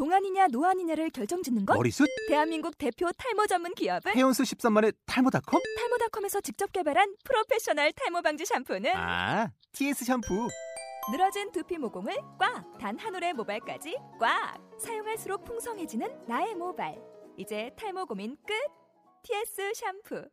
동안이냐 노안이냐를 결정짓는 것? 머리숱? 대한민국 대표 탈모 전문 기업은 헤어수 13만의 탈모닷컴? 탈모닷컴에서 직접 개발한 프로페셔널 탈모 방지 샴푸는 아, TS 샴푸. 늘어진 두피 모공을 꽉! 단 한 올의 모발까지 꽉! 사용할수록 풍성해지는 나의 모발. 이제 탈모 고민 끝! TS 샴푸.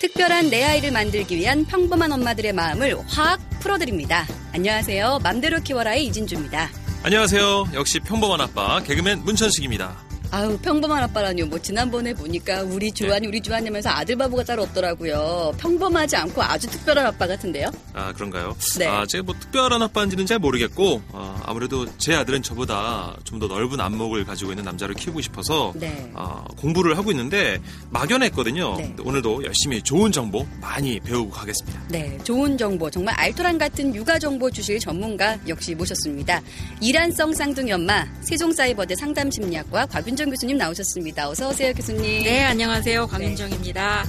특별한 내 아이를 만들기 위한 평범한 엄마들의 마음을 확 풀어드립니다. 안녕하세요. 맘대로 키워라의 이진주입니다. 안녕하세요. 역시 평범한 아빠 개그맨 문천식입니다. 아유 평범한 아빠라니요. 뭐 지난번에 보니까 우리 주한이 우리 주한이 하면서 아들 바보가 따로 없더라고요. 평범하지 않고 아주 특별한 아빠 같은데요. 아 그런가요? 네. 아 제가 뭐 특별한 아빠인지는 잘 모르겠고 아, 아무래도 제 아들은 저보다 좀 더 넓은 안목을 가지고 있는 남자를 키우고 싶어서 네. 아, 공부를 하고 있는데 막연했거든요. 네. 오늘도 열심히 좋은 정보 많이 배우고 가겠습니다. 네, 좋은 정보, 정말 알토란 같은 육아 정보 주실 전문가 역시 모셨습니다. 이란성 쌍둥이 엄마, 세종사이버대 상담심리학과 곽윤정 교수님 나오셨습니다. 어서 오세요, 교수님. 네, 안녕하세요. 강윤정입니다.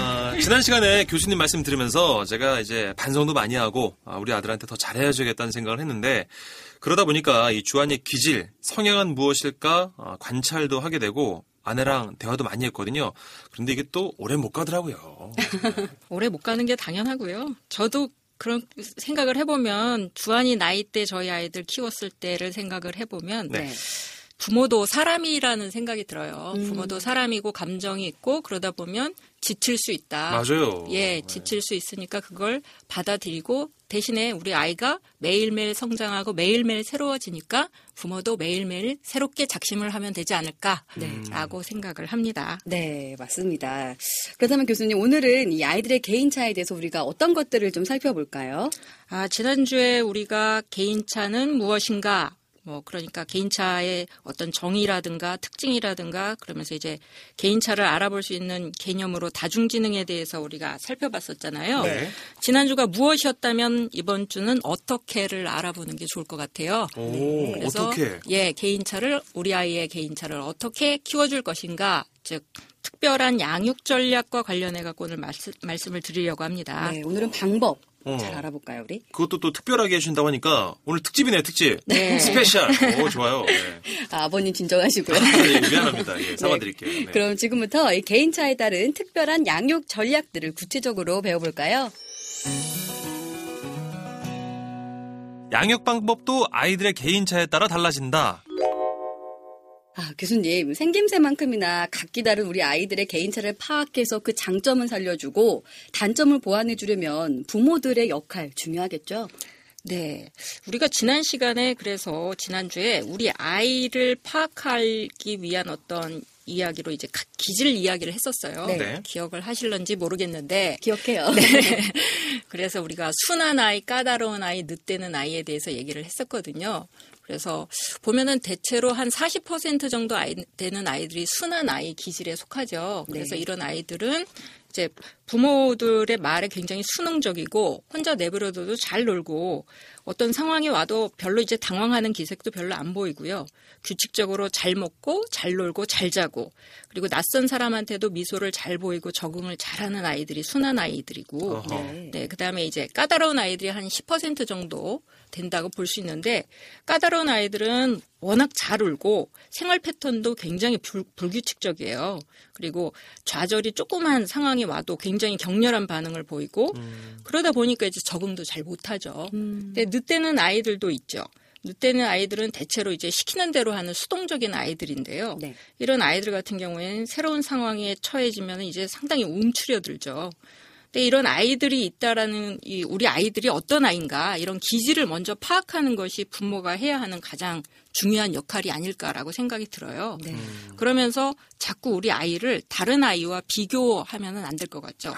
아, 지난 시간에 교수님 말씀 들으면서 제가 이제 반성도 많이 하고 아, 우리 아들한테 더 잘해줘야겠다는 생각을 했는데 그러다 보니까 이 주한의 기질, 성향은 무엇일까 아, 관찰도 하게 되고 아내랑 대화도 많이 했거든요. 그런데 이게 또 오래 못 가더라고요. 오래 못 가는 게 당연하고요. 저도 그런 생각을 해보면 주한이 나이 때 저희 아이들 키웠을 때를 생각을 해보면 네. 부모도 사람이라는 생각이 들어요. 음. 부모도 사람이고 감정이 있고 그러다 보면 지칠 수 있다. 맞아요. 예, 지칠 수 있으니까 그걸 받아들이고 대신에 우리 아이가 매일매일 성장하고 매일매일 새로워지니까 부모도 매일매일 새롭게 작심을 하면 되지 않을까라고 생각을 합니다. 네, 맞습니다. 그렇다면 교수님, 오늘은 이 아이들의 개인차에 대해서 우리가 어떤 것들을 좀 살펴볼까요? 아, 지난주에 우리가 개인차는 무엇인가? 뭐, 그러니까 개인차의 어떤 정의라든가 특징이라든가 그러면서 이제 개인차를 알아볼 수 있는 개념으로 다중지능에 대해서 우리가 살펴봤었잖아요. 네. 지난주가 무엇이었다면 이번 주는 어떻게를 알아보는 게 좋을 것 같아요. 오, 그래서 어떻게? 예, 개인차를 우리 아이의 개인차를 어떻게 키워줄 것인가, 즉 특별한 양육 전략과 관련해 갖고 오늘 말씀, 말씀을 드리려고 합니다. 네, 오늘은 방법 어. 잘 알아볼까요, 우리? 그것도 또 특별하게 해주신다고 하니까 오늘 특집이네요, 특집. 네. Special. 오, 좋아요. 네. 아, 아버님 진정하시고요. 예, 미안합니다. 예, 사과드릴게요. 네. 그럼 지금부터 이 개인차에 따른 특별한 양육 전략들을 구체적으로 배워볼까요? 양육 방법도 아이들의 개인차에 따라 달라진다. 아, 교수님, 생김새만큼이나 각기 다른 우리 아이들의 개인차를 파악해서 그 장점을 살려주고 단점을 보완해 주려면 부모들의 역할 중요하겠죠? 네. 우리가 지난 시간에 그래서 지난주에 우리 아이를 파악하기 위한 어떤 이야기로 이제 각 기질 이야기를 했었어요. 네. 네. 기억을 하실런지 모르겠는데 기억해요. 네. 그래서 우리가 순한 아이, 까다로운 아이, 늦대는 아이에 대해서 얘기를 했었거든요. 그래서 보면은 대체로 한 40% 정도 아이, 되는 아이들이 순한 아이 기질에 속하죠. 그래서 네. 이런 아이들은 이제 부모들의 말에 굉장히 순응적이고 혼자 내버려둬도 잘 놀고 어떤 상황이 와도 별로 이제 당황하는 기색도 별로 안 보이고요. 규칙적으로 잘 먹고 잘 놀고 잘 자고 그리고 낯선 사람한테도 미소를 잘 보이고 적응을 잘하는 아이들이 순한 아이들이고 어허. 네. 네, 그다음에 이제 까다로운 아이들이 한 10% 정도 된다고 볼 수 있는데 까다로운 아이들은 워낙 잘 울고 생활 패턴도 굉장히 불, 불규칙적이에요. 그리고 좌절이 조그만 상황이 와도 굉장히 격렬한 반응을 보이고 그러다 보니까 이제 적응도 잘 못하죠. 음. 근데 늦대는 아이들도 있죠. 늦대는 아이들은 대체로 이제 시키는 대로 하는 수동적인 아이들인데요. 네. 이런 아이들 같은 경우에는 새로운 상황에 처해지면 이제 상당히 움츠려들죠. 근데 이런 아이들이 있다라는 이 우리 아이들이 어떤 아이인가 이런 기질을 먼저 파악하는 것이 부모가 해야 하는 가장 중요한 역할이 아닐까라고 생각이 들어요. 네. 그러면서 자꾸 우리 아이를 다른 아이와 비교하면은 안 될 것 같죠.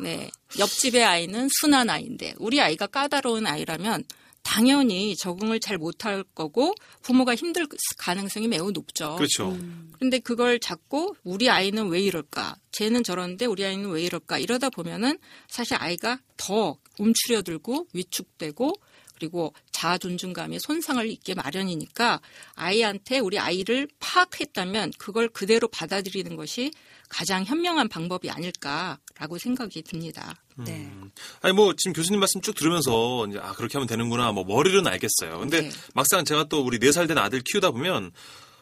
네. 옆집의 아이는 순한 아이인데 우리 아이가 까다로운 아이라면 당연히 적응을 잘 못할 거고 부모가 힘들 가능성이 매우 높죠. 그렇죠. 근데 그걸 자꾸 우리 아이는 왜 이럴까? 쟤는 저러는데 우리 아이는 왜 이럴까? 이러다 보면은 사실 아이가 더 움츠려들고 위축되고 그리고 자아 존중감에 손상을 입게 마련이니까 아이한테 우리 아이를 파악했다면 그걸 그대로 받아들이는 것이 가장 현명한 방법이 아닐까라고 생각이 듭니다. 네. 음. 아니 뭐 지금 교수님 말씀 쭉 들으면서 이제 아 그렇게 하면 되는구나 뭐 머리로는 알겠어요. 근데 네. 막상 제가 또 우리 네 살 된 아들 키우다 보면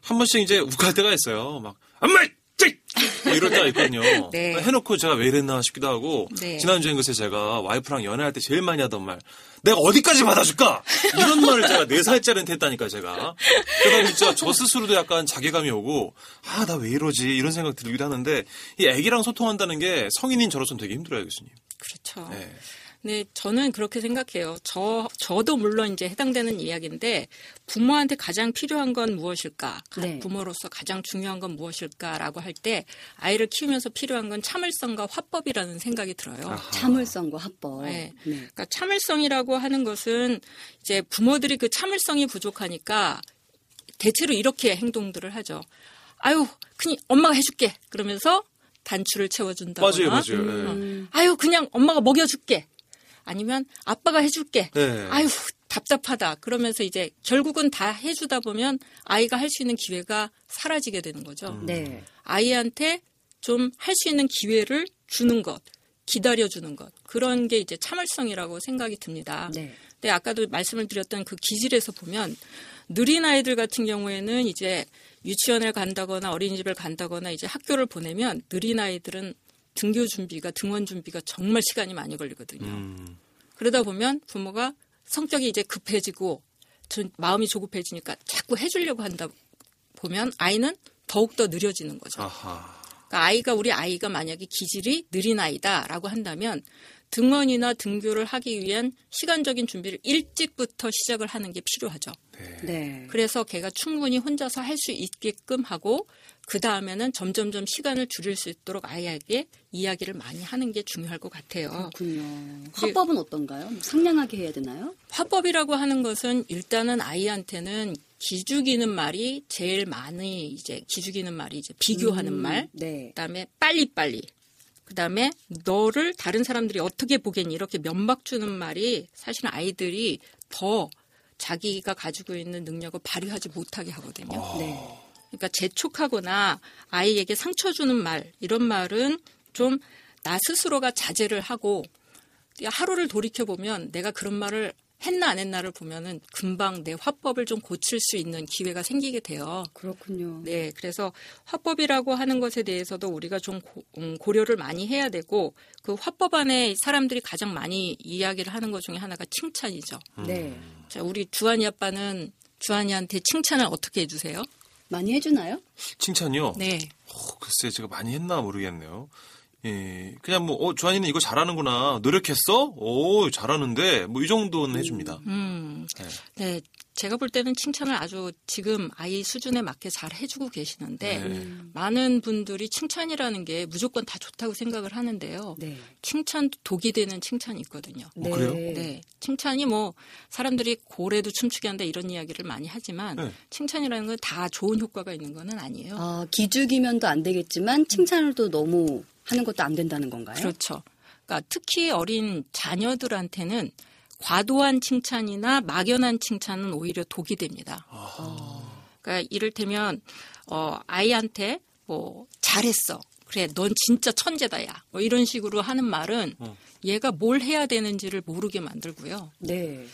한 번씩 이제 욱할 때가 있어요. 막 엄마 찌! 뭐 이럴 때가 있거든요. 네. 해놓고 제가 왜 이랬나 싶기도 하고 네. 지난주에 글쎄 제가 와이프랑 연애할 때 제일 많이 하던 말 내가 어디까지 받아줄까 이런 말을 제가 네 살짜리한테 했다니까 제가 그러다 진짜 저 스스로도 약간 자괴감이 오고 아 나 왜 이러지 이런 생각 들기도 하는데 이 애기랑 소통한다는 게 성인인 저로서는 되게 힘들어요 교수님. 그렇죠. 네. 네, 저는 그렇게 생각해요. 저, 저도 물론 이제 해당되는 이야기인데 부모한테 가장 필요한 건 무엇일까? 가- 네. 부모로서 가장 중요한 건 무엇일까라고 할 때 아이를 키우면서 필요한 건 참을성과 화법이라는 생각이 들어요. 참을성과 합법. 네. 네. 그러니까 참을성이라고 하는 것은 이제 부모들이 그 참을성이 부족하니까 대체로 이렇게 행동들을 하죠. 아유, 그냥 엄마가 해줄게. 그러면서 단추를 채워준다거나. 맞아요, 맞아요. 네. 음. 아유, 그냥 엄마가 먹여줄게. 아니면 아빠가 해줄게. 네. 아유, 답답하다. 그러면서 이제 결국은 다 해주다 보면 아이가 할 수 있는 기회가 사라지게 되는 거죠. 네. 아이한테 좀 할 수 있는 기회를 주는 것, 기다려주는 것. 그런 게 이제 참을성이라고 생각이 듭니다. 네. 근데 아까도 말씀을 드렸던 그 기질에서 보면 느린 아이들 같은 경우에는 이제 유치원을 간다거나 어린이집을 간다거나 이제 학교를 보내면 느린 아이들은 등교 준비가 등원 준비가 정말 시간이 많이 걸리거든요. 음. 그러다 보면 부모가 성격이 이제 급해지고 좀 마음이 조급해지니까 자꾸 해주려고 한다 보면 아이는 더욱 더 느려지는 거죠. 아하. 그러니까 아이가 우리 아이가 만약에 기질이 느린 아이다라고 한다면 등원이나 등교를 하기 위한 시간적인 준비를 일찍부터 시작을 하는 게 필요하죠. 네. 그래서 걔가 충분히 혼자서 할 수 있게끔 하고 그 다음에는 점점점 시간을 줄일 수 있도록 아이에게 이야기를 많이 하는 게 중요할 것 같아요. 그렇군요. 화법은 어떤가요? 뭐 상냥하게 해야 되나요? 화법이라고 하는 것은 일단은 아이한테는 기죽이는 말이 제일 많이 이제 기죽이는 말이 이제 비교하는 음, 말, 네. 그다음에 빨리 빨리. 그다음에 너를 다른 사람들이 어떻게 보겠니 이렇게 면박 주는 말이 사실은 아이들이 더 자기가 가지고 있는 능력을 발휘하지 못하게 하거든요. 네. 그러니까 재촉하거나 아이에게 상처 주는 말 이런 말은 좀 나 스스로가 자제를 하고 하루를 돌이켜 보면 내가 그런 말을 했나 안 했나를 보면은 금방 내 화법을 좀 고칠 수 있는 기회가 생기게 돼요. 그렇군요. 네, 그래서 화법이라고 하는 것에 대해서도 우리가 좀 고, 음, 고려를 많이 해야 되고 그 화법 안에 사람들이 가장 많이 이야기를 하는 것 중에 하나가 칭찬이죠. 네. 자, 우리 주한이 아빠는 주한이한테 칭찬을 어떻게 해주세요? 많이 해주나요? 칭찬이요? 네, 어, 글쎄 제가 많이 했나 모르겠네요. 예, 그냥 뭐, 어, 주한이는 이거 잘하는구나. 노력했어? 오, 잘하는데. 뭐, 이 정도는 해줍니다. 음, 네. 네, 제가 볼 때는 칭찬을 아주 지금 아이 수준에 맞게 잘 해주고 계시는데 네. 많은 분들이 칭찬이라는 게 무조건 다 좋다고 생각을 하는데요. 네. 칭찬도 독이 되는 칭찬이 있거든요. 어, 그래요? 네. 칭찬이 뭐 사람들이 고래도 춤추게 한다 이런 이야기를 많이 하지만 네. 칭찬이라는 건 다 좋은 효과가 있는 건 아니에요. 아, 기죽이면도 안 되겠지만 칭찬을 또 너무 하는 것도 안 된다는 건가요? 그렇죠. 그러니까 특히 어린 자녀들한테는 과도한 칭찬이나 막연한 칭찬은 오히려 독이 됩니다. 그러니까 이를테면 어, 아이한테 뭐 잘했어. 그래, 넌 진짜 천재다야. 뭐 이런 식으로 하는 말은 어. 얘가 뭘 해야 되는지를 모르게 만들고요. 네.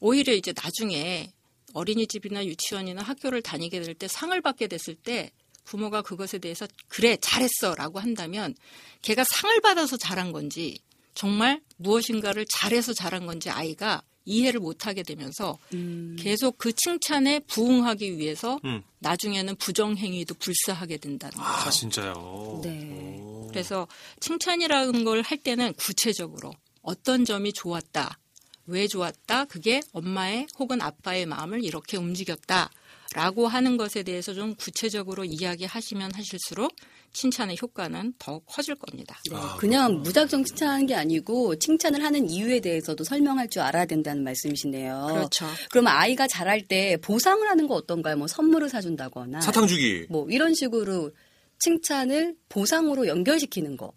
오히려 이제 나중에 어린이집이나 유치원이나 학교를 다니게 될 때 상을 받게 됐을 때 부모가 그것에 대해서 그래 잘했어라고 한다면 걔가 상을 받아서 잘한 건지 정말 무엇인가를 잘해서 잘한 건지 아이가 이해를 못하게 되면서 음, 계속 그 칭찬에 부응하기 위해서 음. 나중에는 부정행위도 불사하게 된다는 거죠. 아, 진짜요? 네. 오. 그래서 칭찬이라는 걸 할 때는 구체적으로 어떤 점이 좋았다, 왜 좋았다, 그게 엄마의 혹은 아빠의 마음을 이렇게 움직였다. 라고 하는 것에 대해서 좀 구체적으로 이야기하시면 하실수록 칭찬의 효과는 더 커질 겁니다. 네. 아, 그냥 무작정 칭찬하는 게 아니고 칭찬을 하는 이유에 대해서도 설명할 줄 알아야 된다는 말씀이시네요. 그렇죠. 그러면 아이가 잘할 때 보상을 하는 거 어떤가요? 뭐 선물을 사준다거나 사탕 주기. 뭐 이런 식으로 칭찬을 보상으로 연결시키는 거.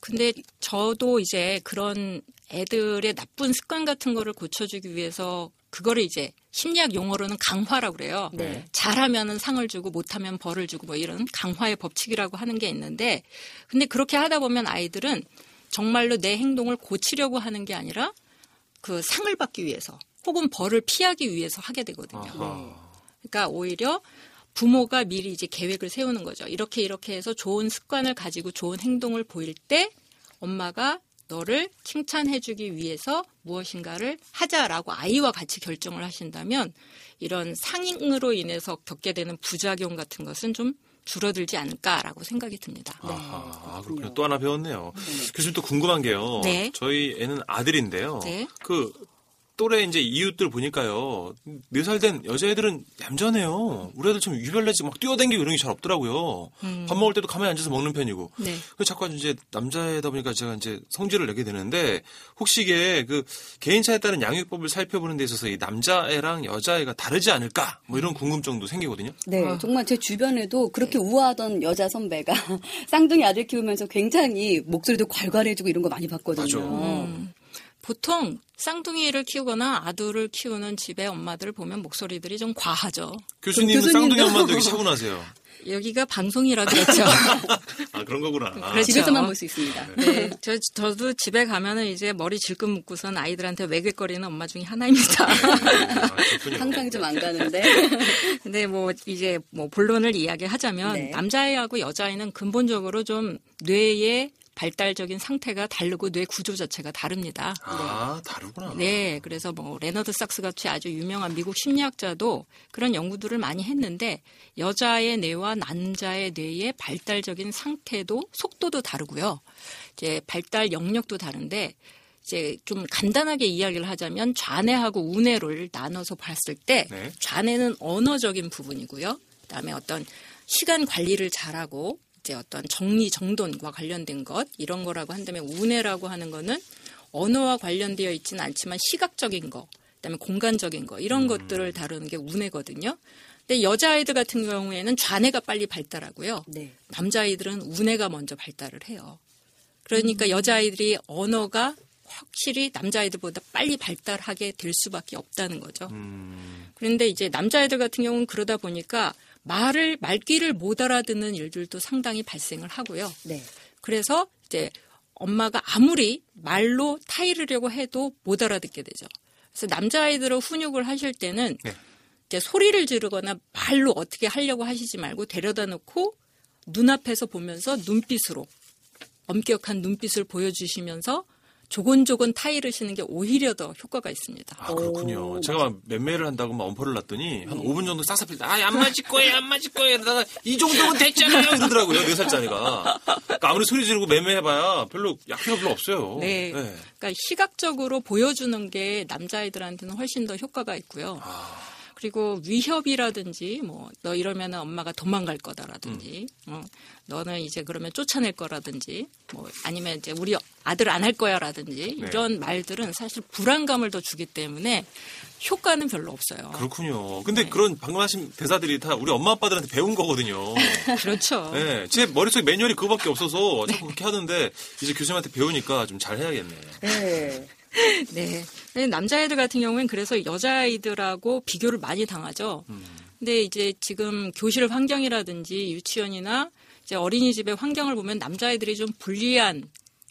근데 저도 이제 그런 애들의 나쁜 습관 같은 거를 고쳐주기 위해서 그거를 이제 심리학 용어로는 강화라고 그래요. 네. 잘하면은 상을 주고 못하면 벌을 주고 뭐 이런 강화의 법칙이라고 하는 게 있는데 근데 그렇게 하다 보면 아이들은 정말로 내 행동을 고치려고 하는 게 아니라 그 상을 받기 위해서 혹은 벌을 피하기 위해서 하게 되거든요. 아하. 그러니까 오히려 부모가 미리 이제 계획을 세우는 거죠. 이렇게 이렇게 해서 좋은 습관을 가지고 좋은 행동을 보일 때 엄마가 너를 칭찬해주기 위해서 무엇인가를 하자라고 아이와 같이 결정을 하신다면 이런 상응으로 인해서 겪게 되는 부작용 같은 것은 좀 줄어들지 않을까라고 생각이 듭니다. 아하, 아, 그렇군요. 또 하나 배웠네요. 교수님 또 궁금한 게요. 네. 저희 애는 아들인데요. 네. 그 또래 이제 이웃들 보니까요. 네 살 된 여자애들은 얌전해요. 우리 애들 좀 유별나지 막 뛰어다니고 이런 게 잘 없더라고요. 밥 먹을 때도 가만히 앉아서 먹는 편이고. 네. 그 자꾸 이제 남자애다 보니까 제가 이제 성질을 내게 되는데 혹시 이게 그 개인차에 따른 양육법을 살펴보는 데 있어서 이 남자애랑 여자애가 다르지 않을까? 뭐 이런 궁금증도 생기거든요. 네, 아. 정말 제 주변에도 그렇게 우아하던 여자 선배가 쌍둥이 아들 키우면서 굉장히 목소리도 괄괄해지고 이런 거 많이 봤거든요. 맞아. 음, 보통 쌍둥이를 키우거나 아들을 키우는 집의 엄마들 보면 목소리들이 좀 과하죠. 교수님은 교수님도- 쌍둥이 엄마도 되게 차분하세요. 여기가 방송이라 그랬죠. 아 그런 거구나. 그렇죠. 집에서만 볼 수 있습니다. 네, 저, 저도 집에 가면은 이제 머리 질끈 묶고선 아이들한테 외길거리는 엄마 중에 하나입니다. 아. 항상 좀 안 가는데. 근데 뭐 이제 뭐 본론을 이야기하자면 네. 남자아이하고 여자아이는 근본적으로 좀 뇌의 발달적인 상태가 다르고 뇌 구조 자체가 다릅니다. 아 다르구나. 네, 그래서 뭐 레너드 sak스 같이 아주 유명한 미국 심리학자도 그런 연구들을 많이 했는데 여자의 뇌와 남자의 뇌의 발달적인 상태도 속도도 다르고요. 이제 발달 영역도 다른데 이제 좀 간단하게 이야기를 하자면 좌뇌하고 우뇌를 나눠서 봤을 때 네. 좌뇌는 언어적인 부분이고요. 그다음에 어떤 시간 관리를 잘하고 이제 어떤 정리 정돈과 관련된 것 이런 거라고 한다면 우뇌라고 하는 거는 언어와 관련되어 있지는 않지만 시각적인 거, 그다음에 공간적인 거 이런 것들을 다루는 게 우뇌거든요. 근데 여자아이들 같은 경우에는 좌뇌가 빨리 발달하고요. 네. 남자아이들은 우뇌가 먼저 발달을 해요. 그러니까 여자아이들이 언어가 확실히 남자아이들보다 빨리 발달하게 될 수밖에 없다는 거죠. 음, 그런데 이제 남자아이들 같은 경우는 그러다 보니까 말을 말귀를 못 알아듣는 일들도 상당히 발생을 하고요. 네. 그래서 이제 엄마가 아무리 말로 타이르려고 해도 못 알아듣게 되죠. 그래서 남자아이들을 훈육을 하실 때는 네. 이제 소리를 지르거나 말로 어떻게 하려고 하시지 말고 데려다 놓고 눈앞에서 보면서 눈빛으로 엄격한 눈빛을 보여주시면서 조곤조곤 타이르시는 게 오히려 더 효과가 있습니다. 아 그렇군요. 오, 제가 막 맴매를 한다고 막 엄포를 놨더니 한 5분 정도 싹싹 필 때, 아안 맞을 거예요, 안 맞을 거예요. 이러다가 이 정도면 됐잖아요. 이러더라고요. 네 살짜리가. 그러니까 아무리 소리 지르고 맴매해봐야 별로 약효가 별로 없어요. 네. 그러니까 시각적으로 보여주는 게 남자아이들한테는 훨씬 더 효과가 있고요. 아, 그리고 위협이라든지 뭐 너 이러면 엄마가 도망갈 거다라든지 어, 너는 이제 그러면 쫓아낼 거라든지 뭐 아니면 이제 우리 아들 안 할 거야라든지 네. 이런 말들은 사실 불안감을 더 주기 때문에 효과는 별로 없어요. 그렇군요. 근데 네. 그런 방금 하신 대사들이 다 우리 엄마 아빠들한테 배운 거거든요. 그렇죠. 네, 제 머릿속에 매뉴얼이 그거밖에 없어서 자꾸 그렇게 하는데 이제 교수님한테 배우니까 좀 잘 해야겠네. 네. 네. 근데 남자아이들 같은 경우에는 그래서 여자아이들하고 비교를 많이 당하죠. 근데 이제 지금 교실 환경이라든지 유치원이나 이제 어린이집의 환경을 보면 남자아이들이 좀 불리한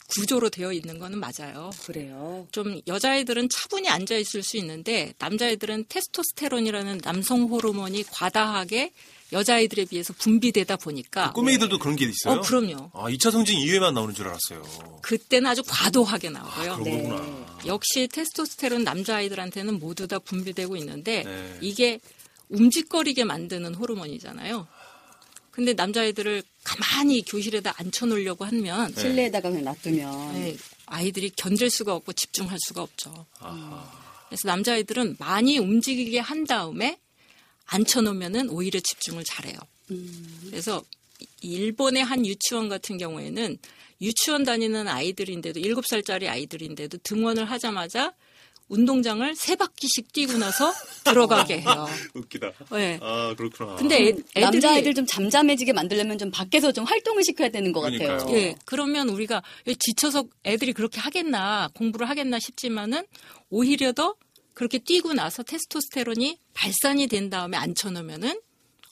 구조로 되어 있는 거는 맞아요. 그래요. 좀 여자아이들은 차분히 앉아 있을 수 있는데 남자아이들은 테스토스테론이라는 남성 호르몬이 과다하게 여자아이들에 비해서 분비되다 보니까 꼬맹이들도 그런 게 있어요? 어 그럼요. 아, 2차 성징 이후에만 나오는 줄 알았어요. 그때는 아주 과도하게 아, 나오고요. 그런 네. 거구나. 역시 테스토스테론 남자아이들한테는 모두 다 분비되고 있는데 네. 이게 움직거리게 만드는 호르몬이잖아요. 근데 남자아이들을 가만히 교실에다 앉혀놓으려고 하면 네. 실내에다가 그냥 놔두면. 네, 아이들이 견딜 수가 없고 집중할 수가 없죠. 아하. 그래서 남자아이들은 많이 움직이게 한 다음에 앉혀놓으면은 오히려 집중을 잘해요. 음. 그래서 일본의 한 유치원 같은 경우에는 유치원 다니는 아이들인데도 7살짜리 아이들인데도 등원을 하자마자 운동장을 세 바퀴씩 뛰고 나서 들어가게 해요. 웃기다. 네. 아, 그렇구나. 근데 애, 애들이 남자아이들 좀 잠잠해지게 만들려면 좀 밖에서 좀 활동을 시켜야 되는 것 그러니까요. 같아요. 예, 그러면 우리가 지쳐서 애들이 그렇게 하겠나, 공부를 하겠나 싶지만은 오히려 더 그렇게 뛰고 나서 테스토스테론이 발산이 된 다음에 앉혀놓으면은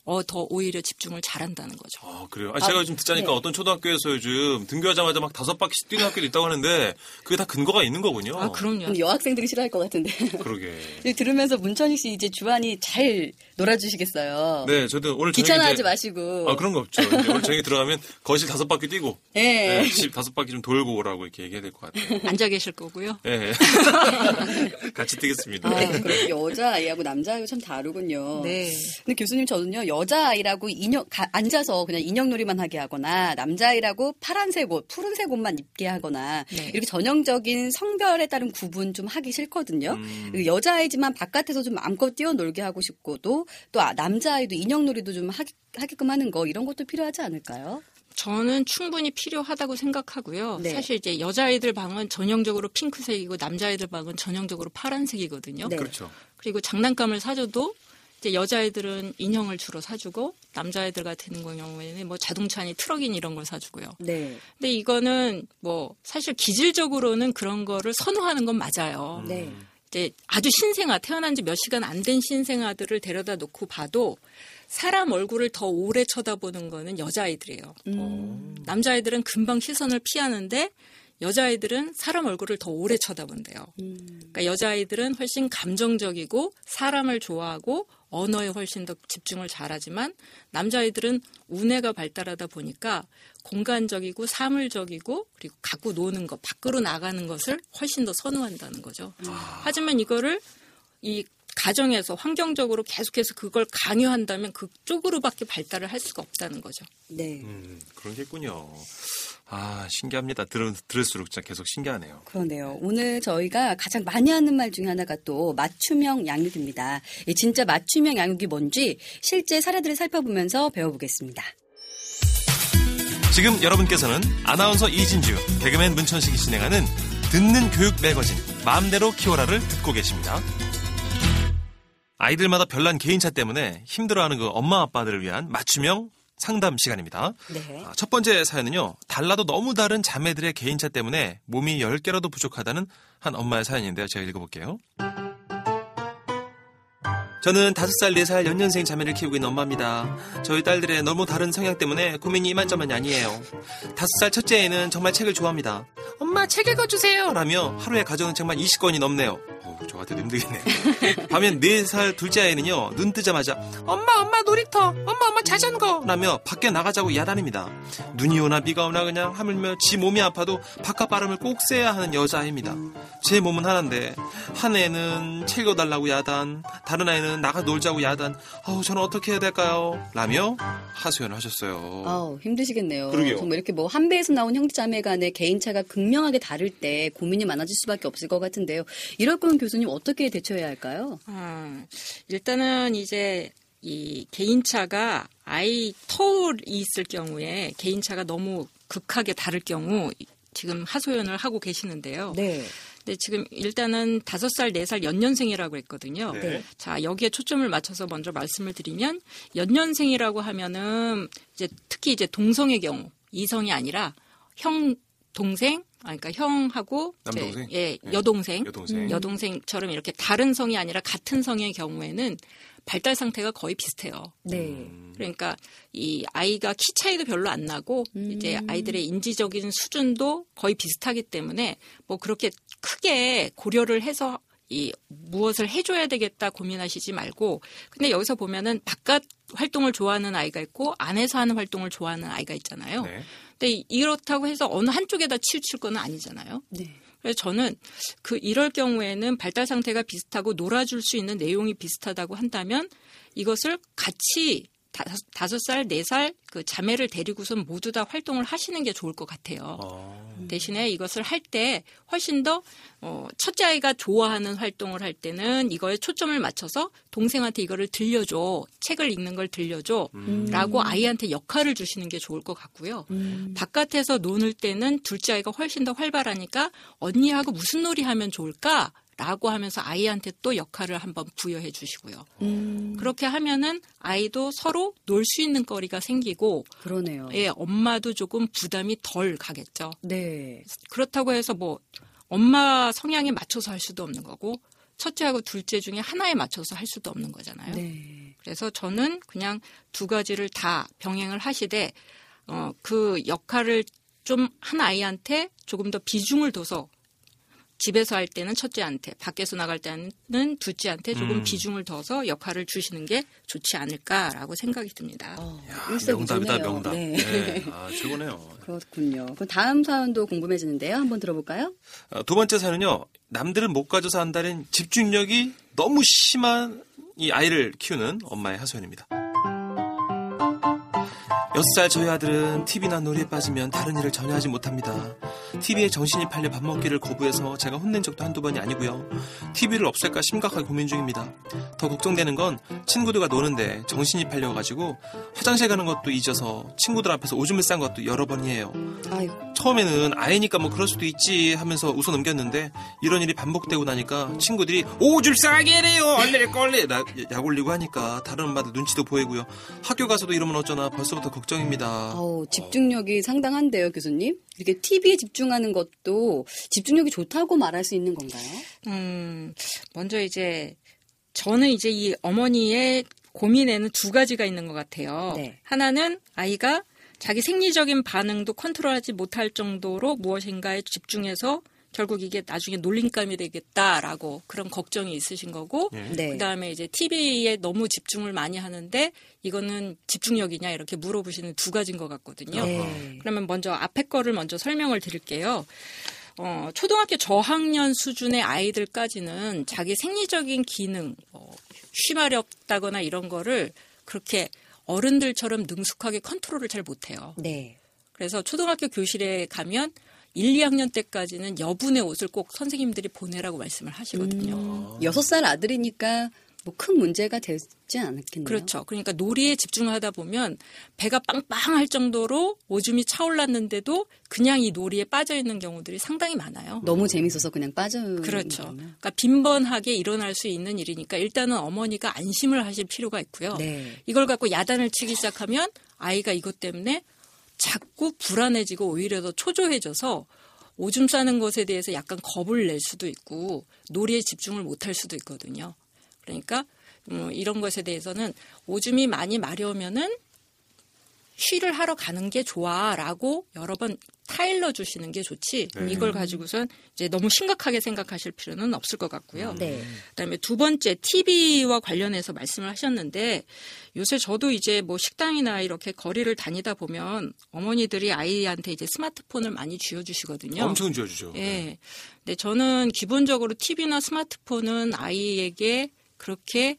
어, 더 오히려 집중을 잘한다는 거죠. 아, 그래요? 아, 제가 요즘 듣자니까 네. 어떤 초등학교에서 요즘 등교하자마자 막 다섯 바퀴씩 뛰는 학교도 있다고 하는데 그게 다 근거가 있는 거군요. 아, 그럼요. 근데 여학생들이 싫어할 것 같은데. 그러게. 들으면서 문천식 씨 이제 주한이 잘 놀아주시겠어요. 네, 저도 오늘 귀찮아하지 이제- 마시고. 아, 그런 거 없죠. 오늘 저녁에 들어가면 거실 다섯 바퀴 뛰고 예. 네, 집 다섯 바퀴 좀 돌고 오라고 이렇게 얘기해야 될 것 같아요. 앉아 계실 거고요. 예. 같이 뛰겠습니다. 아, 여자아이하고 남자아이하고 참 다르군요. 네. 근데 교수님 저는요 여자아이라고 인형 가- 앉아서 그냥 인형놀이만 하게 하거나 남자아이라고 파란색 옷, 푸른색 옷만 입게 하거나 네. 이렇게 전형적인 성별에 따른 구분 좀 하기 싫거든요. 음. 그 여자아이지만 바깥에서 좀 마음껏 뛰어놀게 하고 싶고도 또 아- 남자아이도 인형놀이도 좀 하기, 하게끔 하는 거 이런 것도 필요하지 않을까요? 저는 충분히 필요하다고 생각하고요. 네. 사실 이제 여자아이들 방은 전형적으로 핑크색이고 남자아이들 방은 전형적으로 파란색이거든요. 네. 그렇죠. 그리고 장난감을 사줘도 이제 여자아이들은 인형을 주로 사주고 남자아이들 같은 경우에는 뭐 자동차니 트럭이니 이런 걸 사주고요. 네. 근데 이거는 뭐 사실 기질적으로는 그런 거를 선호하는 건 맞아요. 네. 이제 아주 신생아 태어난 지 몇 시간 안 된 신생아들을 데려다 놓고 봐도 사람 얼굴을 더 오래 쳐다보는 거는 여자아이들이에요. 음. 남자아이들은 금방 시선을 피하는데 여자아이들은 사람 얼굴을 더 오래 쳐다본대요. 음. 그러니까 여자아이들은 훨씬 감정적이고 사람을 좋아하고 언어에 훨씬 더 집중을 잘하지만 남자아이들은 우뇌가 발달하다 보니까 공간적이고 사물적이고 그리고 갖고 노는 것, 밖으로 나가는 것을 훨씬 더 선호한다는 거죠. 하지만 이거를 이 가정에서 환경적으로 계속해서 그걸 강요한다면 그쪽으로밖에 발달을 할 수가 없다는 거죠. 네. 음, 그런 게 있군요. 아, 신기합니다. 들, 들을수록 진짜 계속 신기하네요. 그러네요. 오늘 저희가 가장 많이 하는 말 중에 하나가 또 맞춤형 양육입니다. 이 진짜 맞춤형 양육이 뭔지 실제 사례들을 살펴보면서 배워보겠습니다. 지금 여러분께서는 아나운서 이진주, 개그맨 문천식이 진행하는 듣는 교육 매거진 마음대로 키워라를 듣고 계십니다. 아이들마다 별난 개인차 때문에 힘들어하는 그 엄마 아빠들을 위한 맞춤형 상담 시간입니다. 네. 아, 첫 번째 사연은요. 달라도 너무 다른 자매들의 개인차 때문에 몸이 10개라도 부족하다는 한 엄마의 사연인데요. 제가 읽어볼게요. 저는 5살, 4살 연년생 자매를 키우고 있는 엄마입니다. 저희 딸들의 너무 다른 성향 때문에 고민이 이만저만이 아니에요. 5살 첫째 애는 정말 책을 좋아합니다. 엄마 책 읽어주세요! 라며 하루에 가져오는 책만 20권이 넘네요. 어우, 저 같아도 힘들겠네요. 반면 4살 둘째 아이는요, 눈 뜨자마자 엄마, 엄마 놀이터! 엄마, 엄마 자전거! 라며 밖에 나가자고 야단입니다. 눈이 오나 비가 오나 그냥 하물며 지 몸이 아파도 바깥 바람을 꼭 쐬야 하는 여자아이입니다. 제 몸은 하나인데 한 애는 책 읽어달라고 야단, 다른 아이는 나가 놀자고 야단. 아우 저는 어떻게 해야 될까요? 라며 하소연을 하셨어요. 아우, 힘드시겠네요. 그러게요. 정말 이렇게 뭐 한 배에서 나온 형제자매 간의 개인차가 극명하게 다를 때 고민이 많아질 수밖에 없을 것 같은데요. 이럴 거면 교수님 어떻게 대처해야 할까요? 아, 일단은 이제 이 개인차가 아이 터울이 있을 경우에 개인차가 너무 극하게 다를 경우 지금 하소연을 하고 계시는데요. 네. 근데 지금 일단은 다섯 살, 네 살 연년생이라고 했거든요. 네. 자, 여기에 초점을 맞춰서 먼저 말씀을 드리면 연년생이라고 하면은 이제 특히 이제 동성의 경우 이성이 아니라 형 동생 아 그러니까 형하고 이제 남동생? 예, 네. 여동생 여동생. 여동생처럼 이렇게 다른 성이 아니라 같은 성의 경우에는 발달 상태가 거의 비슷해요. 네. 그러니까 이 아이가 키 차이도 별로 안 나고 음. 이제 아이들의 인지적인 수준도 거의 비슷하기 때문에 뭐 그렇게 크게 고려를 해서 이 무엇을 해줘야 되겠다 고민하시지 말고 근데 여기서 보면은 바깥 활동을 좋아하는 아이가 있고 안에서 하는 활동을 좋아하는 아이가 있잖아요. 네. 근데 이렇다고 해서 어느 한쪽에다 치우칠 건 아니잖아요. 네. 그래서 저는 그 이럴 경우에는 발달 상태가 비슷하고 놀아줄 수 있는 내용이 비슷하다고 한다면 이것을 같이 다섯, 다섯 살, 네 살 그 자매를 데리고선 모두 다 활동을 하시는 게 좋을 것 같아요. 어, 대신에 이것을 할 때 훨씬 더 어, 첫째 아이가 좋아하는 활동을 할 때는 이거에 초점을 맞춰서 동생한테 이거를 들려줘 책을 읽는 걸 들려줘 라고 아이한테 역할을 주시는 게 좋을 것 같고요. 음. 바깥에서 노는 때는 둘째 아이가 훨씬 더 활발하니까 언니하고 무슨 놀이 하면 좋을까? 라고 하면서 아이한테 또 역할을 한번 부여해 주시고요. 음. 그렇게 하면은 아이도 서로 놀 수 있는 거리가 생기고 그러네요. 예, 엄마도 조금 부담이 덜 가겠죠. 네. 그렇다고 해서 뭐 엄마 성향에 맞춰서 할 수도 없는 거고 첫째하고 둘째 중에 하나에 맞춰서 할 수도 없는 거잖아요. 네. 그래서 저는 그냥 두 가지를 다 병행을 하시되 어, 그 역할을 좀 한 아이한테 조금 더 비중을 둬서 집에서 할 때는 첫째한테, 밖에서 나갈 때는 둘째한테 조금 음. 비중을 둬서 역할을 주시는 게 좋지 않을까라고 생각이 듭니다. 어, 야. 명답이다, 명답. 네. 네. 아, 최고네요. 그렇군요. 그럼 다음 사연도 궁금해지는데요. 한번 들어볼까요? 어, 두 번째 사연은요. 남들은 못 가져서 한다는 집중력이 너무 심한 이 아이를 키우는 엄마의 하소연입니다. 여섯 살 저희 아들은 TV나 놀이에 빠지면 다른 일을 전혀 하지 못합니다. TV에 정신이 팔려 밥 먹기를 거부해서 제가 혼낸 적도 한두 번이 아니고요. TV를 없앨까 심각하게 고민 중입니다. 더 걱정되는 건 친구들과 노는데 정신이 팔려가지고 화장실 가는 것도 잊어서 친구들 앞에서 오줌을 싼 것도 여러 번이에요. 아이고. 처음에는 아이니까 뭐 그럴 수도 있지 하면서 웃어 넘겼는데 이런 일이 반복되고 나니까 친구들이 오줌 싸게 얼레 꼴레 나- 약 올리고 하니까 다른 엄마들 눈치도 보이고요 학교 가서도 이러면 어쩌나 벌써부터 걱정 입니다 어우, 집중력이 상당한데요, 교수님? 이렇게 TV에 집중하는 것도 집중력이 좋다고 말할 수 있는 건가요? 음, 먼저 이제 저는 이제 이 어머니의 고민에는 두 가지가 있는 것 같아요. 네. 하나는 아이가 자기 생리적인 반응도 컨트롤하지 못할 정도로 무엇인가에 집중해서 결국 이게 나중에 놀림감이 되겠다라고 그런 걱정이 있으신 거고 예. 네. 그다음에 이제 TV에 너무 집중을 많이 하는데 이거는 집중력이냐 이렇게 물어보시는 두 가지인 것 같거든요. 네. 그러면 먼저 앞에 거를 먼저 설명을 드릴게요. 어, 초등학교 저학년 수준의 아이들까지는 자기 생리적인 기능, 뭐, 쉬마렵다거나 이런 거를 그렇게 어른들처럼 능숙하게 컨트롤을 잘 못해요. 네. 그래서 초등학교 교실에 가면 1, 2학년 때까지는 여분의 옷을 꼭 선생님들이 보내라고 말씀을 하시거든요. 음, 여섯 살 아들이니까 뭐큰 문제가 되지 않았겠네요. 그렇죠. 그러니까 놀이에 집중하다 보면 배가 빵빵할 정도로 오줌이 차올랐는데도 그냥 이 놀이에 빠져 있는 경우들이 상당히 많아요. 너무 재밌어서 그냥 빠져. 그렇죠. 그러니까 빈번하게 일어날 수 있는 일이니까 일단은 어머니가 안심을 하실 필요가 있고요. 네. 이걸 갖고 야단을 치기 시작하면 아이가 이것 때문에 자꾸 불안해지고 오히려 더 초조해져서 오줌 싸는 것에 대해서 약간 겁을 낼 수도 있고 놀이에 집중을 못할 수도 있거든요. 그러니까 음, 이런 것에 대해서는 오줌이 많이 마려우면은 쉬를 하러 가는 게 좋아라고 여러 번 타일러 주시는 게 좋지 네. 이걸 가지고선 이제 너무 심각하게 생각하실 필요는 없을 것 같고요. 네. 그다음에 두 번째 TV와 관련해서 말씀을 하셨는데 요새 저도 이제 뭐 식당이나 이렇게 거리를 다니다 보면 어머니들이 아이한테 이제 스마트폰을 많이 쥐어 주시거든요. 엄청 지어주죠 예. 근데 저는 기본적으로 TV나 스마트폰은 아이에게 그렇게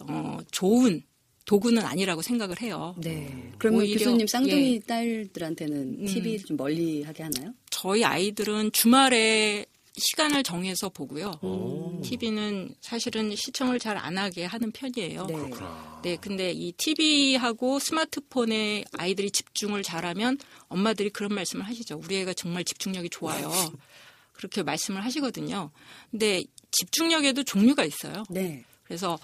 어, 좋은 도구는 아니라고 생각을 해요. 네. 그러면 오히려, 교수님 쌍둥이 예. 딸들한테는 음. TV를 좀 멀리 하게 하나요? 저희 아이들은 주말에 시간을 정해서 보고요. 오. TV는 사실은 시청을 잘 안 하게 하는 편이에요. 네. 그렇구나 네, 근데 이 TV하고 스마트폰에 아이들이 집중을 잘하면 엄마들이 그런 말씀을 하시죠. 우리 애가 정말 집중력이 좋아요. 그렇게 말씀을 하시거든요. 근데 집중력에도 종류가 있어요. 네. 그래서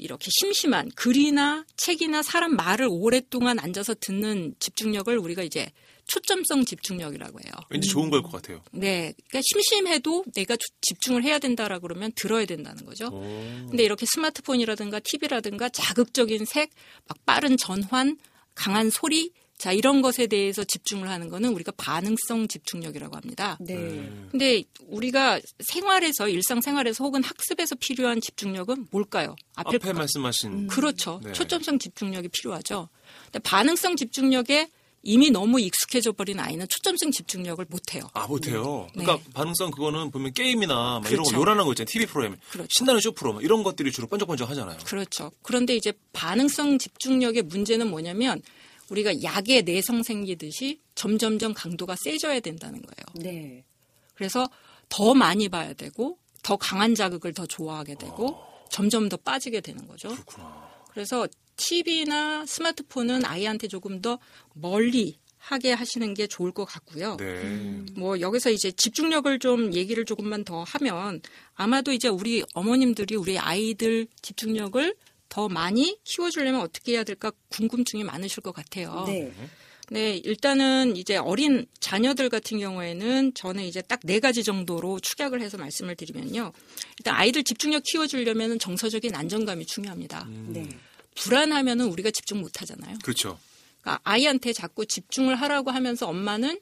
이렇게 심심한 글이나 책이나 사람 말을 오랫동안 앉아서 듣는 집중력을 우리가 이제 초점성 집중력이라고 해요. 왠지 좋은 걸 것 같아요 네. 그러니까 심심해도 내가 주- 집중을 해야 된다라 그러면 들어야 된다는 거죠. 오. 근데 이렇게 스마트폰이라든가 TV라든가 자극적인 색, 막 빠른 전환, 강한 소리, 자 이런 것에 대해서 집중을 하는 거는 우리가 반응성 집중력이라고 합니다. 네. 근데 우리가 생활에서 일상생활에서 혹은 학습에서 필요한 집중력은 뭘까요? 앞에 앞에 말씀하신 그렇죠. 네. 초점성 집중력이 필요하죠. 근데 반응성 집중력에 이미 너무 익숙해져 버린 아이는 초점성 집중력을 못 해요. 아 못 해요. 네. 그러니까 반응성 그거는 보면 게임이나 막 이런 거 그렇죠. 요란한 거 있잖아요. TV 프로그램 그렇죠. 신나는 쇼 프로 막 이런 것들이 주로 번쩍번쩍 하잖아요. 그렇죠. 그런데 이제 반응성 집중력의 문제는 뭐냐면 우리가 약의 내성 생기듯이 점점점 강도가 세져야 된다는 거예요. 네. 그래서 더 많이 봐야 되고 더 강한 자극을 더 좋아하게 되고 점점 더 빠지게 되는 거죠. 그렇구나. 그래서 TV나 스마트폰은 아이한테 조금 더 멀리 하게 하시는 게 좋을 것 같고요. 네. 뭐 여기서 이제 집중력을 좀 얘기를 조금만 더 하면 아마도 이제 우리 어머님들이 우리 아이들 집중력을 더 많이 키워주려면 어떻게 해야 될까 궁금증이 많으실 것 같아요. 네. 네, 일단은 이제 어린 자녀들 같은 경우에는 저는 이제 딱 네 가지 정도로 축약을 해서 말씀을 드리면요. 일단 아이들 집중력 키워주려면 정서적인 안정감이 중요합니다. 네. 불안하면은 우리가 집중 못 하잖아요. 그렇죠. 그러니까 아이한테 자꾸 집중을 하라고 하면서 엄마는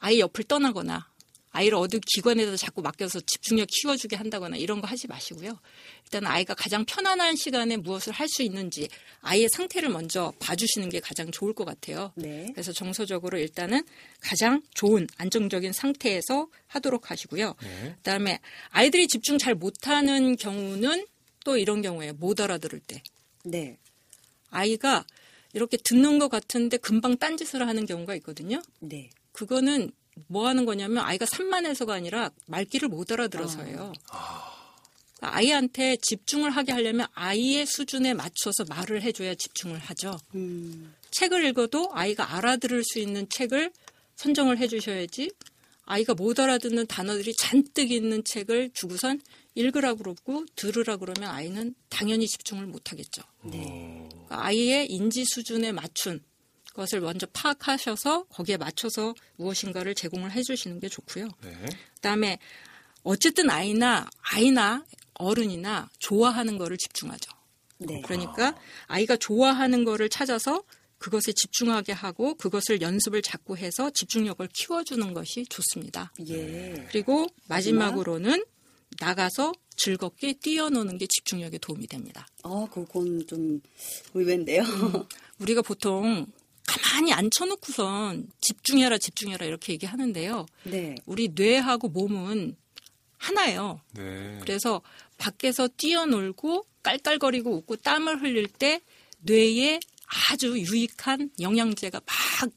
아이 옆을 떠나거나 아이를 어디 기관에다 자꾸 맡겨서 집중력 키워주게 한다거나 이런 거 하지 마시고요. 일단 아이가 가장 편안한 시간에 무엇을 할 수 있는지 아이의 상태를 먼저 봐주시는 게 가장 좋을 것 같아요. 네. 그래서 정서적으로 일단은 가장 좋은 안정적인 상태에서 하도록 하시고요. 네. 그다음에 아이들이 집중 잘 못하는 경우는 또 이런 경우에 못 알아들을 때 네. 아이가 이렇게 듣는 것 같은데 금방 딴짓을 하는 경우가 있거든요. 네. 그거는 뭐 하는 거냐면 아이가 산만해서가 아니라 말귀를 못 알아들어서예요. 그러니까 아이한테 집중을 하게 하려면 아이의 수준에 맞춰서 말을 해줘야 집중을 하죠. 음. 책을 읽어도 아이가 알아들을 수 있는 책을 선정을 해주셔야지 아이가 못 알아듣는 단어들이 잔뜩 있는 책을 주고선 읽으라 그러고 들으라 그러면 아이는 당연히 집중을 못 하겠죠. 그러니까 아이의 인지 수준에 맞춘 것을 먼저 파악하셔서 거기에 맞춰서 무엇인가를 제공을 해주시는 게 좋고요. 네. 그다음에 어쨌든 아이나 아이나 어른이나 좋아하는 거를 집중하죠. 네. 그러니까 아이가 좋아하는 거를 찾아서 그것에 집중하게 하고 그것을 연습을 자꾸 해서 집중력을 키워주는 것이 좋습니다. 예. 그리고 마지막으로는 나가서 즐겁게 뛰어노는 게 집중력에 도움이 됩니다. 어, 그건 좀 의외인데요. 우리가 보통 가만히 앉혀놓고선 집중해라, 집중해라 이렇게 얘기하는데요. 네. 우리 뇌하고 몸은 하나예요. 네. 그래서 밖에서 뛰어놀고 깔깔거리고 웃고 땀을 흘릴 때 뇌에 아주 유익한 영양제가 막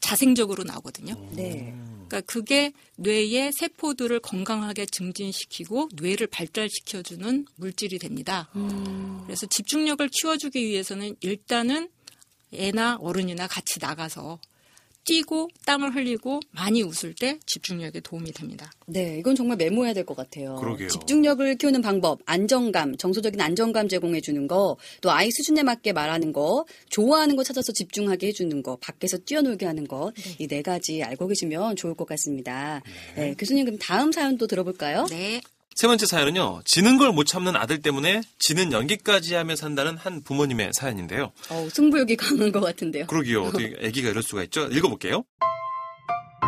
자생적으로 나오거든요. 네. 그러니까 그게 뇌의 세포들을 건강하게 증진시키고 뇌를 발달시켜주는 물질이 됩니다. 그래서 집중력을 키워주기 위해서는 일단은 애나 어른이나 같이 나가서 뛰고 땀을 흘리고 많이 웃을 때 집중력에 도움이 됩니다. 네, 이건 정말 메모해야 될 것 같아요. 그러게요. 집중력을 키우는 방법, 안정감, 정서적인 안정감 제공해 주는 거, 또 아이 수준에 맞게 말하는 거, 좋아하는 거 찾아서 집중하게 해주는 거, 밖에서 뛰어놀게 하는 거, 이네 가지 알고 계시면 좋을 것 같습니다. 네, 교수님 그럼 다음 사연도 들어볼까요? 네. 세 번째 사연은요. 지는 걸 못 참는 아들 때문에 지는 연기까지 하며 산다는 한 부모님의 사연인데요. 어, 승부욕이 강한 것 같은데요. 그러기요. 어떻게 아기가 이럴 수가 있죠? 읽어볼게요.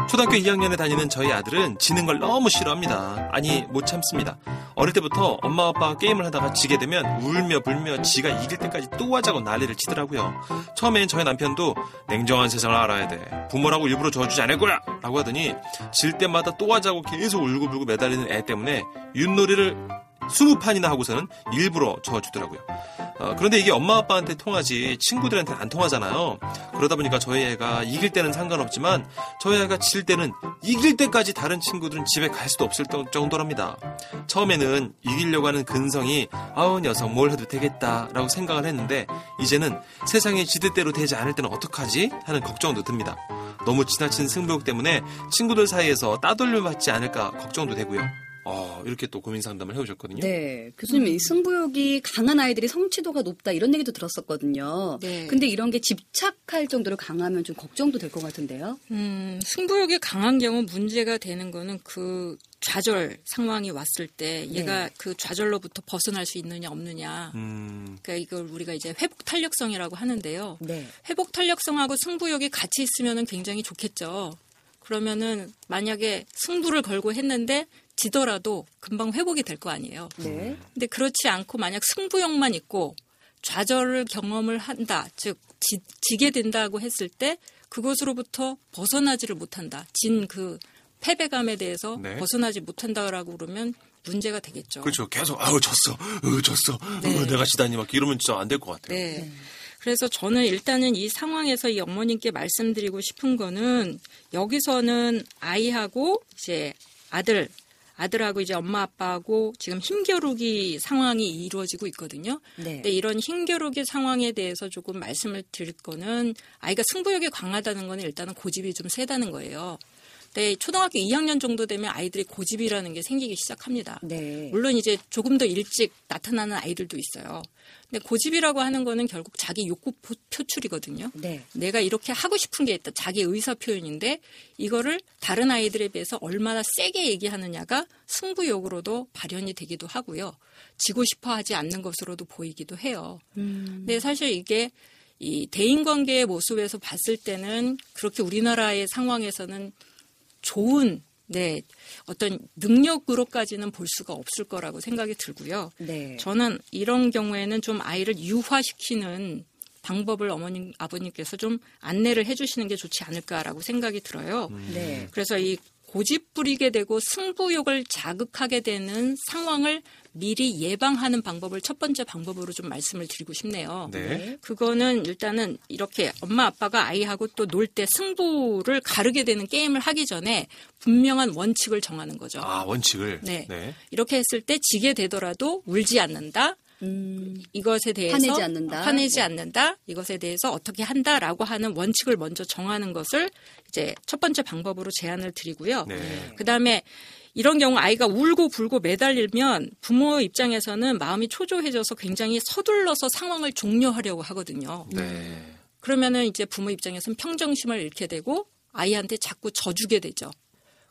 초등학교 2학년에 다니는 저희 아들은 지는 걸 너무 싫어합니다. 아니, 못 참습니다. 어릴 때부터 엄마 아빠가 게임을 하다가 지게 되면 울며 불며 지가 이길 때까지 또 하자고 난리를 치더라고요. 처음엔 저희 남편도 냉정한 세상을 알아야 돼. 부모라고 일부러 져주지 않을 거야! 라고 하더니 질 때마다 또 하자고 계속 울고불고 매달리는 애 때문에 윷놀이를 20판이나 하고서는 일부러 져주더라고요. 어, 그런데 이게 엄마 아빠한테 통하지 친구들한테 안 통하잖아요. 그러다 보니까 저희 애가 이길 때는 상관없지만 저희 애가 질 때는 이길 때까지 다른 친구들은 집에 갈 수도 없을 정도랍니다. 처음에는 이기려고 하는 근성이 아우 녀석 뭘 해도 되겠다라고 생각을 했는데 이제는 세상이 지대대로 되지 않을 때는 어떡하지 하는 걱정도 듭니다. 너무 지나친 승부욕 때문에 친구들 사이에서 따돌림 받지 않을까 걱정도 되고요. 어, 이렇게 또 고민 상담을 해오셨거든요. 네, 교수님 이 승부욕이 강한 아이들이 성취도가 높다 이런 얘기도 들었었거든요. 네. 근데 이런 게 집착할 정도로 강하면 좀 걱정도 될 것 같은데요. 음, 승부욕이 강한 경우 문제가 되는 거는 그 좌절 상황이 왔을 때 얘가 네. 그 좌절로부터 벗어날 수 있느냐 없느냐. 음, 그러니까 이걸 우리가 이제 회복 탄력성이라고 하는데요. 네. 회복 탄력성하고 승부욕이 같이 있으면은 굉장히 좋겠죠. 그러면은 만약에 승부를 걸고 했는데 지더라도 금방 회복이 될 거 아니에요. 네. 근데 그렇지 않고 만약 승부욕만 있고 좌절을 경험을 한다, 즉 지, 게 된다고 했을 때 그것으로부터 벗어나지를 못한다. 진 그 패배감에 대해서 네. 벗어나지 못한다라고 그러면 문제가 되겠죠. 그렇죠. 계속 아우 졌어, 어, 졌어, 네. 어, 내가 지다니 막 이러면 진짜 안 될 것 같아요. 네. 그래서 저는 일단은 이 상황에서 이 어머님께 말씀드리고 싶은 거는 여기서는 아이하고 이제 아들, 아들하고 이제 엄마 아빠하고 지금 힘겨루기 상황이 이루어지고 있거든요. 네. 근데 이런 힘겨루기 상황에 대해서 조금 말씀을 드릴 거는 아이가 승부욕이 강하다는 거는 일단은 고집이 좀 세다는 거예요. 네, 초등학교 2학년 정도 되면 아이들이 고집이라는 게 생기기 시작합니다. 네. 물론 이제 조금 더 일찍 나타나는 아이들도 있어요. 근데 고집이라고 하는 거는 결국 자기 욕구 표- 표출이거든요. 네. 내가 이렇게 하고 싶은 게 있다. 자기 의사 표현인데 이거를 다른 아이들에 비해서 얼마나 세게 얘기하느냐가 승부욕으로도 발현이 되기도 하고요. 지고 싶어 하지 않는 것으로도 보이기도 해요. 근데 사실 이게 이 대인 관계의 모습에서 봤을 때는 그렇게 우리나라의 상황에서는 좋은 네 어떤 능력으로까지는 볼 수가 없을 거라고 생각이 들고요. 네. 저는 이런 경우에는 좀 아이를 유화시키는 방법을 어머님 아버님께서 좀 안내를 해주시는 게 좋지 않을까라고 생각이 들어요. 네. 그래서 이 고집 부리게 되고 승부욕을 자극하게 되는 상황을 미리 예방하는 방법을 첫 번째 방법으로 좀 말씀을 드리고 싶네요. 네. 그거는 일단은 이렇게 엄마 아빠가 아이하고 또 놀 때 승부를 가르게 되는 게임을 하기 전에 분명한 원칙을 정하는 거죠. 아, 원칙을. 네. 네. 이렇게 했을 때 지게 되더라도 울지 않는다. 음, 이것에 대해서 화내지 않는다. 화내지 네. 않는다. 이것에 대해서 어떻게 한다라고 하는 원칙을 먼저 정하는 것을 이제 첫 번째 방법으로 제안을 드리고요. 네. 그다음에 이런 경우 아이가 울고 불고 매달리면 부모 입장에서는 마음이 초조해져서 굉장히 서둘러서 상황을 종료하려고 하거든요. 네. 그러면은 이제 부모 입장에서는 평정심을 잃게 되고 아이한테 자꾸 져주게 되죠.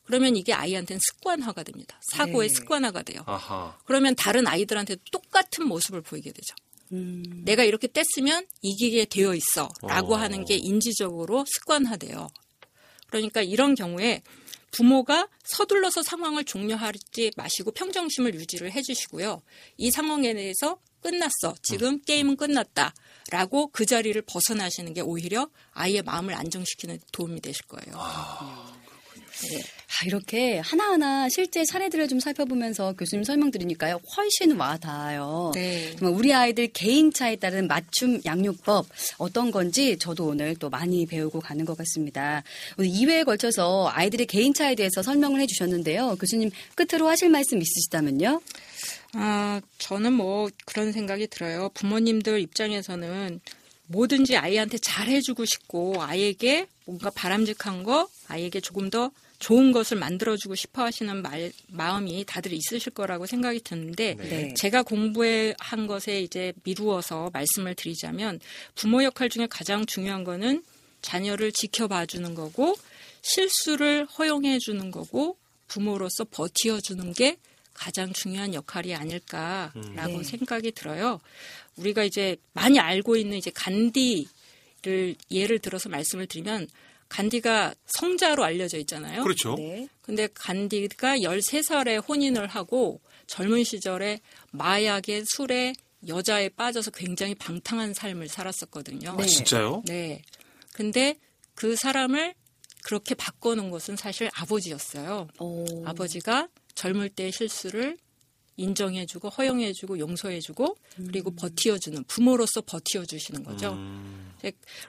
그러면 이게 아이한테는 습관화가 됩니다. 사고의 네. 습관화가 돼요. 아하. 그러면 다른 아이들한테 똑같은 모습을 보이게 되죠. 음, 내가 이렇게 뗐으면 이기게 되어 있어. 라고 어. 하는 게 인지적으로 습관화돼요. 그러니까 이런 경우에 부모가 서둘러서 상황을 종료하지 마시고 평정심을 유지를 해주시고요. 이 상황에 대해서 끝났어. 지금 게임은 끝났다. 라고 그 자리를 벗어나시는 게 오히려 아이의 마음을 안정시키는 데 도움이 되실 거예요. 아, 이렇게 하나하나 실제 사례들을 좀 살펴보면서 교수님 설명 들으니까요, 훨씬 와닿아요. 네. 정말 우리 아이들 개인차에 따른 맞춤 양육법 어떤 건지 저도 오늘 또 많이 배우고 가는 것 같습니다. 오늘 2회에 걸쳐서 아이들의 개인차에 대해서 설명을 해주셨는데요. 교수님 끝으로 하실 말씀 있으시다면요? 아, 저는 뭐 그런 생각이 들어요. 부모님들 입장에서는 뭐든지 아이한테 잘해주고 싶고 아이에게 뭔가 바람직한 거, 아이에게 조금 더 좋은 것을 만들어주고 싶어 하시는 말, 마음이 다들 있으실 거라고 생각이 드는데 네. 제가 공부한 것에 이제 미루어서 말씀을 드리자면 부모 역할 중에 가장 중요한 거는 자녀를 지켜봐 주는 거고 실수를 허용해 주는 거고 부모로서 버티어 주는 게 가장 중요한 역할이 아닐까라고 네. 생각이 들어요. 우리가 이제 많이 알고 있는 이제 간디를 예를 들어서 말씀을 드리면 간디가 성자로 알려져 있잖아요. 그렇죠. 네. 근데 간디가 13살에 혼인을 하고 젊은 시절에 마약에 술에 여자에 빠져서 굉장히 방탕한 삶을 살았었거든요. 아, 진짜요? 네. 근데 그 사람을 그렇게 바꿔놓은 것은 사실 아버지였어요. 오. 아버지가 젊을 때 실수를 인정해주고 허용해주고 용서해주고 그리고 버티어주는 부모로서 버티어주시는 거죠. 음,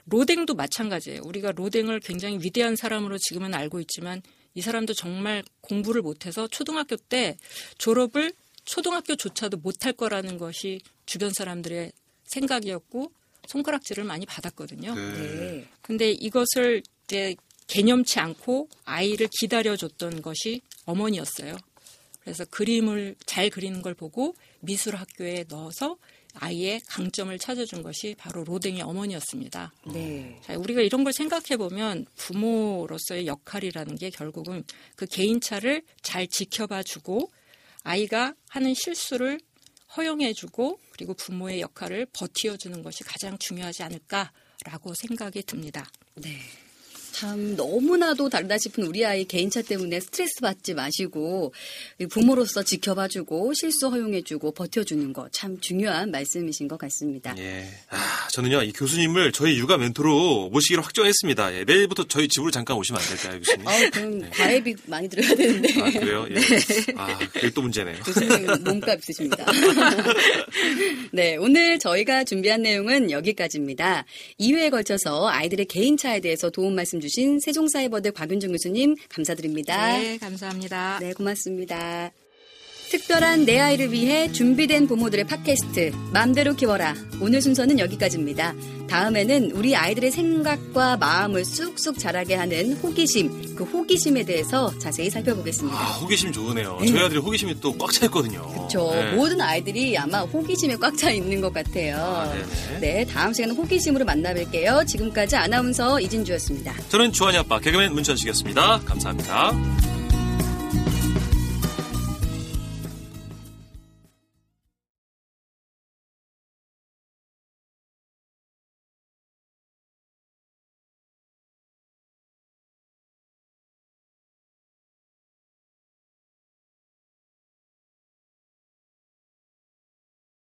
로댕도 마찬가지예요. 우리가 로댕을 굉장히 위대한 사람으로 지금은 알고 있지만 이 사람도 정말 공부를 못해서 초등학교 때 졸업을 초등학교조차도 못할 거라는 것이 주변 사람들의 생각이었고 손가락질을 많이 받았거든요. 네. 네. 근데 이것을 이제 개념치 않고 아이를 기다려줬던 것이 어머니였어요. 그래서 그림을 잘 그리는 걸 보고 미술 학교에 넣어서 아이의 강점을 찾아준 것이 바로 로댕의 어머니였습니다. 네. 자, 우리가 이런 걸 생각해 보면 부모로서의 역할이라는 게 결국은 그 개인차를 잘 지켜봐 주고 아이가 하는 실수를 허용해 주고 그리고 부모의 역할을 버티어 주는 것이 가장 중요하지 않을까라고 생각이 듭니다. 네. 참 너무나도 다르다 싶은 우리 아이 개인차 때문에 스트레스 받지 마시고 부모로서 지켜봐주고 실수 허용해주고 버텨주는 거 참 중요한 말씀이신 것 같습니다. 예. 아, 저는요, 이 교수님을 저희 육아 멘토로 모시기로 확정했습니다. 예, 내일부터 저희 집으로 잠깐 오시면 안 될까요, 교수님? 아, 그럼 과외비 많이 들어야 되는데. 아, 그래요? 예. 아, 그게 또 문제네요. 교수님 몸값 있으십니다. 네, 오늘 저희가 준비한 내용은 여기까지입니다. 2회에 걸쳐서 아이들의 개인차에 대해서 도움 말씀 주신 세종사이버대 곽윤정 교수님 감사드립니다. 네, 감사합니다. 네, 고맙습니다. 특별한 내 아이를 위해 준비된 부모들의 팟캐스트 맘대로 키워라. 오늘 순서는 여기까지입니다. 다음에는 우리 아이들의 생각과 마음을 쑥쑥 자라게 하는 호기심, 그 호기심에 대해서 자세히 살펴보겠습니다. 아, 호기심 좋으네요. 저희 아들이 호기심이 또 꽉 차 있거든요. 그렇죠. 네. 모든 아이들이 아마 호기심에 꽉 차 있는 것 같아요. 아. 네, 다음 시간은 호기심으로 만나뵐게요. 지금까지 아나운서 이진주였습니다. 저는 주한이 아빠 개그맨 문천식이었습니다. 감사합니다.